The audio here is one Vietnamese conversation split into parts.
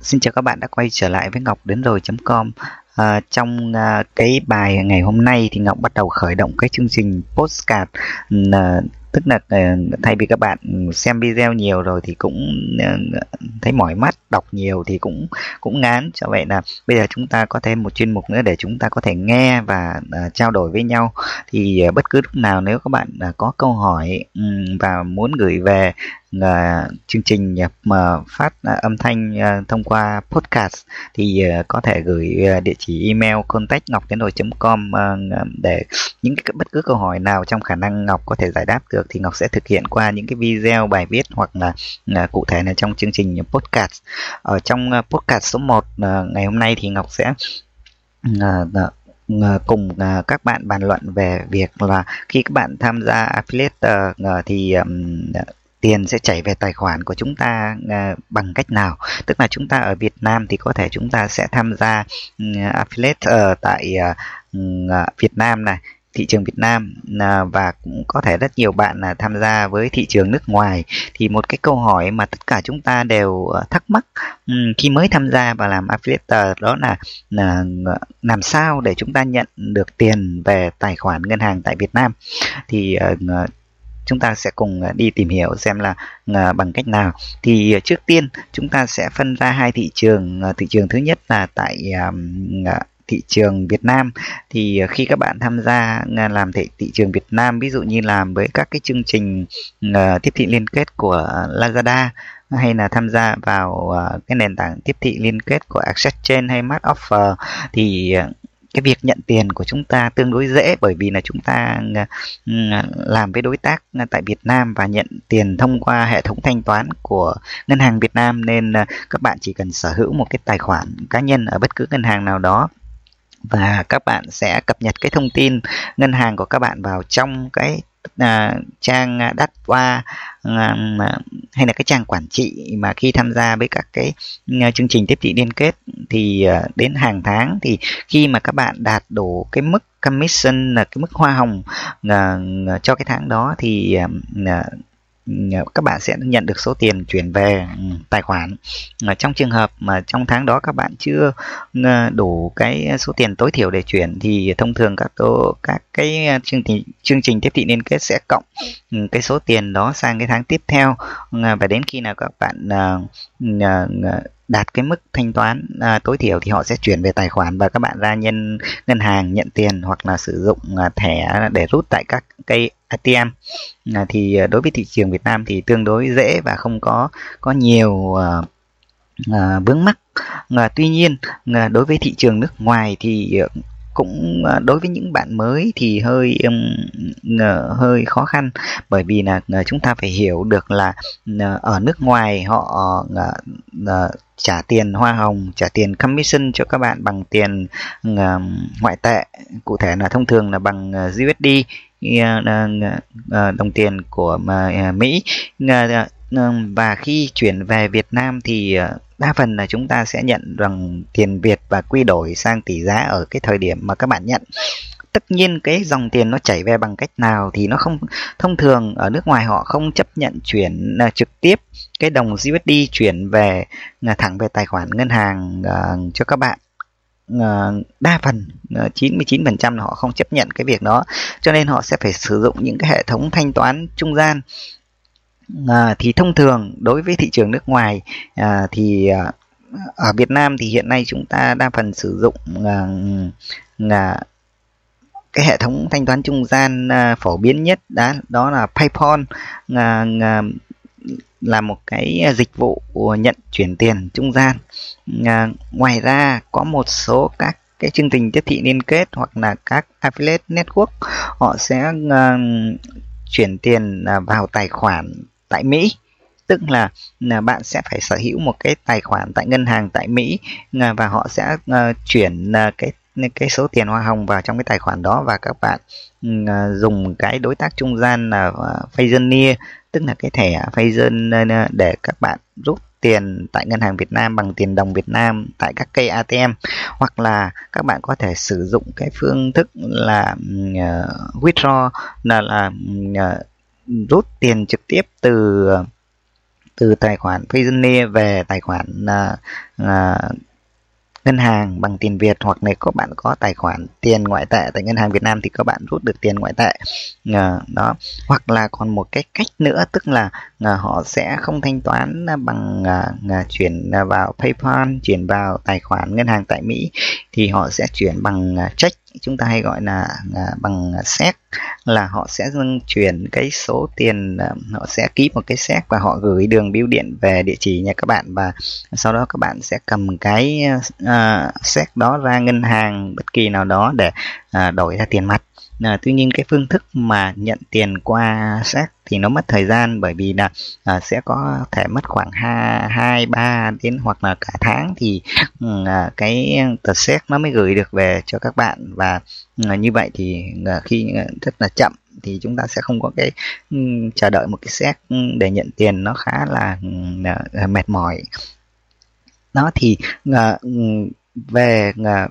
Xin chào các bạn đã quay trở lại với Ngọc đến rồi.com à, Trong à, cái bài ngày hôm nay thì Ngọc bắt đầu khởi động cái chương trình postcard. Ừ, à, Tức là à, thay vì các bạn xem video nhiều rồi thì cũng à, thấy mỏi mắt Đọc nhiều thì cũng cũng ngán. Cho vậy là bây giờ chúng ta có thêm một chuyên mục nữa để chúng ta có thể nghe và à, trao đổi với nhau. Thì à, bất cứ lúc nào nếu các bạn à, có câu hỏi um, và muốn gửi về là chương trình mà phát à, âm thanh à, thông qua podcast thì à, có thể gửi địa chỉ email contact ngọc tiến đồi com để những cái bất cứ câu hỏi nào trong khả năng ngọc có thể giải đáp được thì ngọc sẽ thực hiện qua những cái video bài viết hoặc là, là cụ thể là trong chương trình podcast. Ở trong podcast số 1 ngày hôm nay thì ngọc sẽ cùng các bạn bàn luận về việc là khi các bạn tham gia affiliate thì tiền sẽ chảy về tài khoản của chúng ta uh, bằng cách nào? Tức là chúng ta ở Việt Nam thì có thể chúng ta sẽ tham gia uh, affiliate ở tại uh, Việt Nam này thị trường Việt Nam và cũng có thể rất nhiều bạn là tham gia với thị trường nước ngoài. Thì một cái câu hỏi mà tất cả chúng ta đều thắc mắc ừ, khi mới tham gia và làm affiliate đó là làm sao để chúng ta nhận được tiền về tài khoản ngân hàng tại Việt Nam? Thì chúng ta sẽ cùng à, đi tìm hiểu xem là à, bằng cách nào. Thì à, trước tiên chúng ta sẽ phân ra hai thị trường thị trường thứ nhất là tại thị trường Việt Nam. Thì khi các bạn tham gia làm thị thị trường Việt Nam, ví dụ như làm với các cái chương trình tiếp thị liên kết của Lazada hay là tham gia vào cái nền tảng tiếp thị liên kết của Access Chain hay Mart Offer, thì cái việc nhận tiền của chúng ta tương đối dễ bởi vì là chúng ta ừ, làm với đối tác tại Việt Nam và nhận tiền thông qua hệ thống thanh toán của ngân hàng Việt Nam nên ờ, các bạn chỉ cần sở hữu một cái tài khoản cá nhân ở bất cứ ngân hàng nào đó và các bạn sẽ cập nhật cái thông tin ngân hàng của các bạn vào trong cái à, trang à, đắt qua à, hay là cái trang quản trị mà khi tham gia với các cái à, chương trình tiếp thị liên kết thì à, đến hàng tháng thì khi mà các bạn đạt đủ cái mức commission là cái mức hoa hồng à, cho cái tháng đó thì à, à các bạn sẽ nhận được số tiền chuyển về ừ, tài khoản. Trong trường hợp mà trong tháng đó các bạn chưa ờ, đủ cái số tiền tối thiểu để chuyển thì thông thường các tố các cái ờ, chương trình chương trình tiếp thị liên kết sẽ cộng ừ, cái số tiền đó sang cái tháng tiếp theo. Ờ, và đến khi nào các bạn ừ, đạt cái mức thanh toán à, tối thiểu thì họ sẽ chuyển về tài khoản và các bạn ra nhân ngân hàng nhận tiền hoặc là sử dụng à, thẻ để rút tại các cây ATM à, thì à, đối với thị trường Việt Nam thì tương đối dễ và không có có nhiều à, à, vướng mắc. À, tuy nhiên à, đối với thị trường nước ngoài thì à, cũng à, đối với những bạn mới thì hơi um, hơi khó khăn. Bởi vì là à, chúng ta phải hiểu được là à, ở nước ngoài họ uh, trả tiền hoa hồng, trả tiền commission cho các bạn bằng tiền à, ngoại tệ. Cụ thể là thông thường là bằng à, USD à, đồng tiền của Mỹ. Và khi chuyển về Việt Nam thì đa phần là chúng ta sẽ nhận bằng tiền Việt và quy đổi sang tỷ giá ở cái thời điểm mà các bạn nhận tất nhiên cái dòng tiền nó chảy về bằng cách nào thì nó không thông thường ở nước ngoài họ không chấp nhận chuyển uh, trực tiếp cái đồng USD chuyển về uh, thẳng về tài khoản ngân hàng uh, cho các bạn. Đa phần 99% là họ không chấp nhận cái việc đó. Cho nên họ sẽ phải sử dụng những cái hệ thống thanh toán trung gian. À, thì thông thường đối với thị trường nước ngoài à, thì à, ở Việt Nam thì hiện nay chúng ta đa phần sử dụng à, à, cái hệ thống thanh toán trung gian à, phổ biến nhất đó đó là PayPal à, à, là một cái dịch vụ nhận chuyển tiền trung gian. À, ngoài ra có một số các cái chương trình tiếp thị liên kết hoặc là các affiliate network họ sẽ chuyển tiền vào tài khoản tại Mỹ. Tức là, là bạn sẽ phải sở hữu một cái tài khoản tại ngân hàng tại Mỹ và họ sẽ uh, chuyển uh, cái cái số tiền hoa hồng vào trong cái tài khoản đó và các bạn à, dùng cái đối tác trung gian là à, uh, Payoneer tức là cái thẻ Payoneer à, để các bạn rút tiền tại ngân hàng Việt Nam bằng tiền đồng Việt Nam tại các cây ATM hoặc là các bạn có thể sử dụng cái phương thức là uh, withdraw là là uh, rút tiền trực tiếp từ từ tài khoản Payoneer về tài khoản uh, uh, ngân hàng bằng tiền Việt hoặc nếu các bạn có tài khoản tiền ngoại tệ tại ngân hàng Việt Nam thì các bạn rút được tiền ngoại tệ. À, đó. Hoặc là còn một cái cách nữa tức là à, họ sẽ không thanh toán bằng à, à, chuyển vào PayPal chuyển vào tài khoản ngân hàng tại Mỹ thì họ sẽ chuyển bằng à, check chúng ta hay gọi là à, bằng séc là họ sẽ chuyển cái số tiền à, họ sẽ ký một cái séc và họ gửi đường bưu điện về địa chỉ nhà các bạn và sau đó các bạn sẽ cầm cái à, séc đó ra ngân hàng bất kỳ nào đó để à, đổi ra tiền mặt. À, tuy nhiên cái phương thức mà nhận tiền qua xét thì nó mất thời gian bởi vì là à, sẽ có thể mất khoảng hai hai ba đến hoặc là cả tháng thì ừ, à, cái tờ xét nó mới gửi được về cho các bạn. Và à, như vậy thì à, khi à, rất là chậm thì chúng ta sẽ không có cái um, chờ đợi một cái xét để nhận tiền nó khá là uh, mệt mỏi. Đó thì uh, về uh,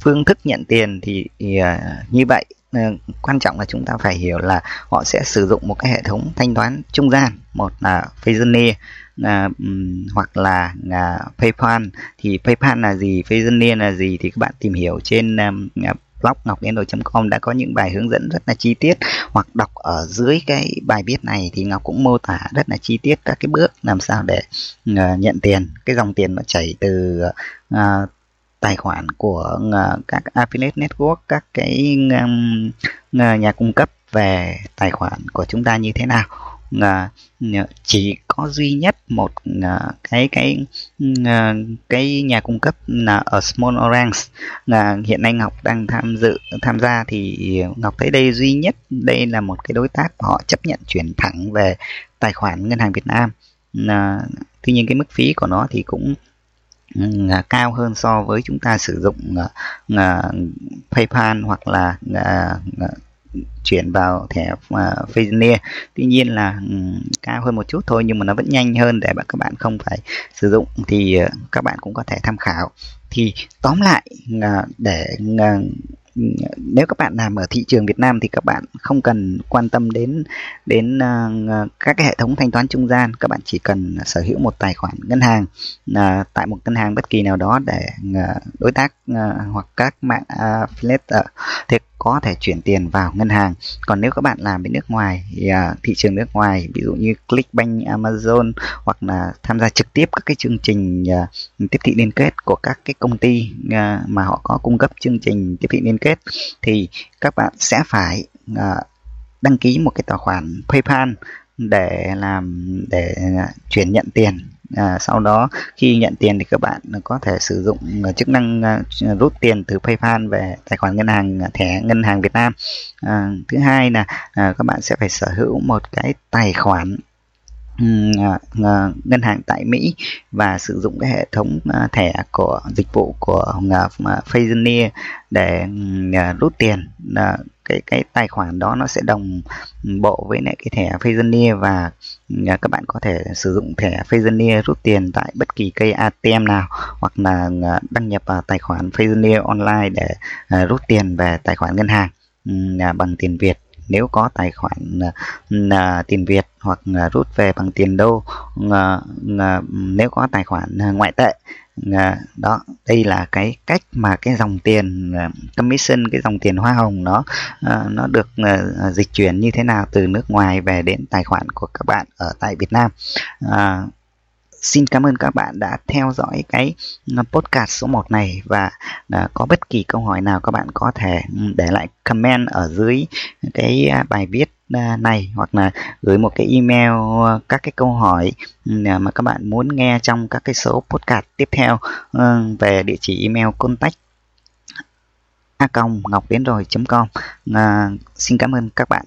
phương thức nhận tiền thì, thì uh, như vậy uh, quan trọng là chúng ta phải hiểu là họ sẽ sử dụng một cái hệ thống thanh toán trung gian. Một là Payoneer uh, à, um, hoặc là uh, PayPal. Thì PayPal là gì Payoneer là gì thì các bạn tìm hiểu trên um, blog ngọc đến com. Đã có những bài hướng dẫn rất là chi tiết. Hoặc đọc ở dưới cái bài viết này thì ngọc cũng mô tả rất là chi tiết các cái bước làm sao để uh, nhận tiền. Cái dòng tiền nó chảy từ uh, tài khoản của ờ, các affiliate network, các cái ờ, nhà cung cấp về tài khoản của chúng ta như thế nào. Ờ, chỉ có duy nhất một cái cái cái nhà cung cấp là ở Small Orange. Là hiện nay Ngọc đang tham dự, tham gia thì Ngọc thấy đây duy nhất, đây là một cái đối tác họ chấp nhận chuyển thẳng về tài khoản ngân hàng Việt Nam. Tuy nhiên cái mức phí của nó thì cũng cao hơn so với chúng ta sử dụng uh, PayPal hoặc là uh, chuyển vào thẻ uh, Payoneer tuy nhiên là um, cao hơn một chút thôi nhưng mà nó vẫn nhanh hơn để các bạn không phải sử dụng thì uh, các bạn cũng có thể tham khảo. Thì tóm lại uh, để uh, nếu các bạn làm ở thị trường Việt Nam thì các bạn không cần quan tâm đến đến uh, các cái hệ thống thanh toán trung gian. Các bạn chỉ cần sở hữu một tài khoản ngân hàng uh, tại một ngân hàng bất kỳ nào đó để uh, đối tác uh, hoặc các mạng affiliate uh, thì có thể chuyển tiền vào ngân hàng. Còn nếu các bạn làm bên nước ngoài thì uh, thị trường nước ngoài ví dụ như Clickbank, Amazon hoặc là tham gia trực tiếp các cái chương trình uh, tiếp thị liên kết của các cái công ty uh, mà họ có cung cấp chương trình tiếp thị liên kết thì các bạn sẽ phải uh, đăng ký một cái tài khoản PayPal để làm để chuyển nhận tiền à, sau đó khi nhận tiền thì các bạn có thể sử dụng à, chức năng uh, rút tiền từ PayPal về tài khoản ngân hàng thẻ ngân hàng Việt Nam. À, thứ hai là à, các bạn sẽ phải sở hữu một cái tài khoản À, à, ngân hàng tại Mỹ và sử dụng cái hệ thống à, thẻ của, dịch vụ của Payoneer để rút tiền. Cái cái tài khoản đó nó sẽ đồng bộ với lại cái thẻ Payoneer và các bạn có thể sử dụng thẻ Payoneer rút tiền tại bất kỳ cây ATM nào hoặc là đăng nhập vào tài khoản Payoneer online để rút tiền về tài khoản ngân hàng bằng tiền Việt nếu có tài khoản uh, tiền Việt hoặc uh, rút về bằng tiền đô uh, uh, nếu có tài khoản uh, ngoại tệ uh, đó đây là cái cách mà cái dòng tiền uh, commission cái dòng tiền hoa hồng nó uh, nó được uh, dịch chuyển như thế nào từ nước ngoài về đến tài khoản của các bạn ở tại Việt Nam. Uh, xin cảm ơn các bạn đã theo dõi cái ừ, podcast số 1 này và à, có bất kỳ câu hỏi nào các bạn có thể ừ, để lại comment ở dưới cái à, bài viết à, này hoặc là gửi một cái email các cái câu hỏi ừ, mà các bạn muốn nghe trong các cái số podcast tiếp theo về địa chỉ email contact a ngọc đến rồi com. À, xin cảm ơn các bạn.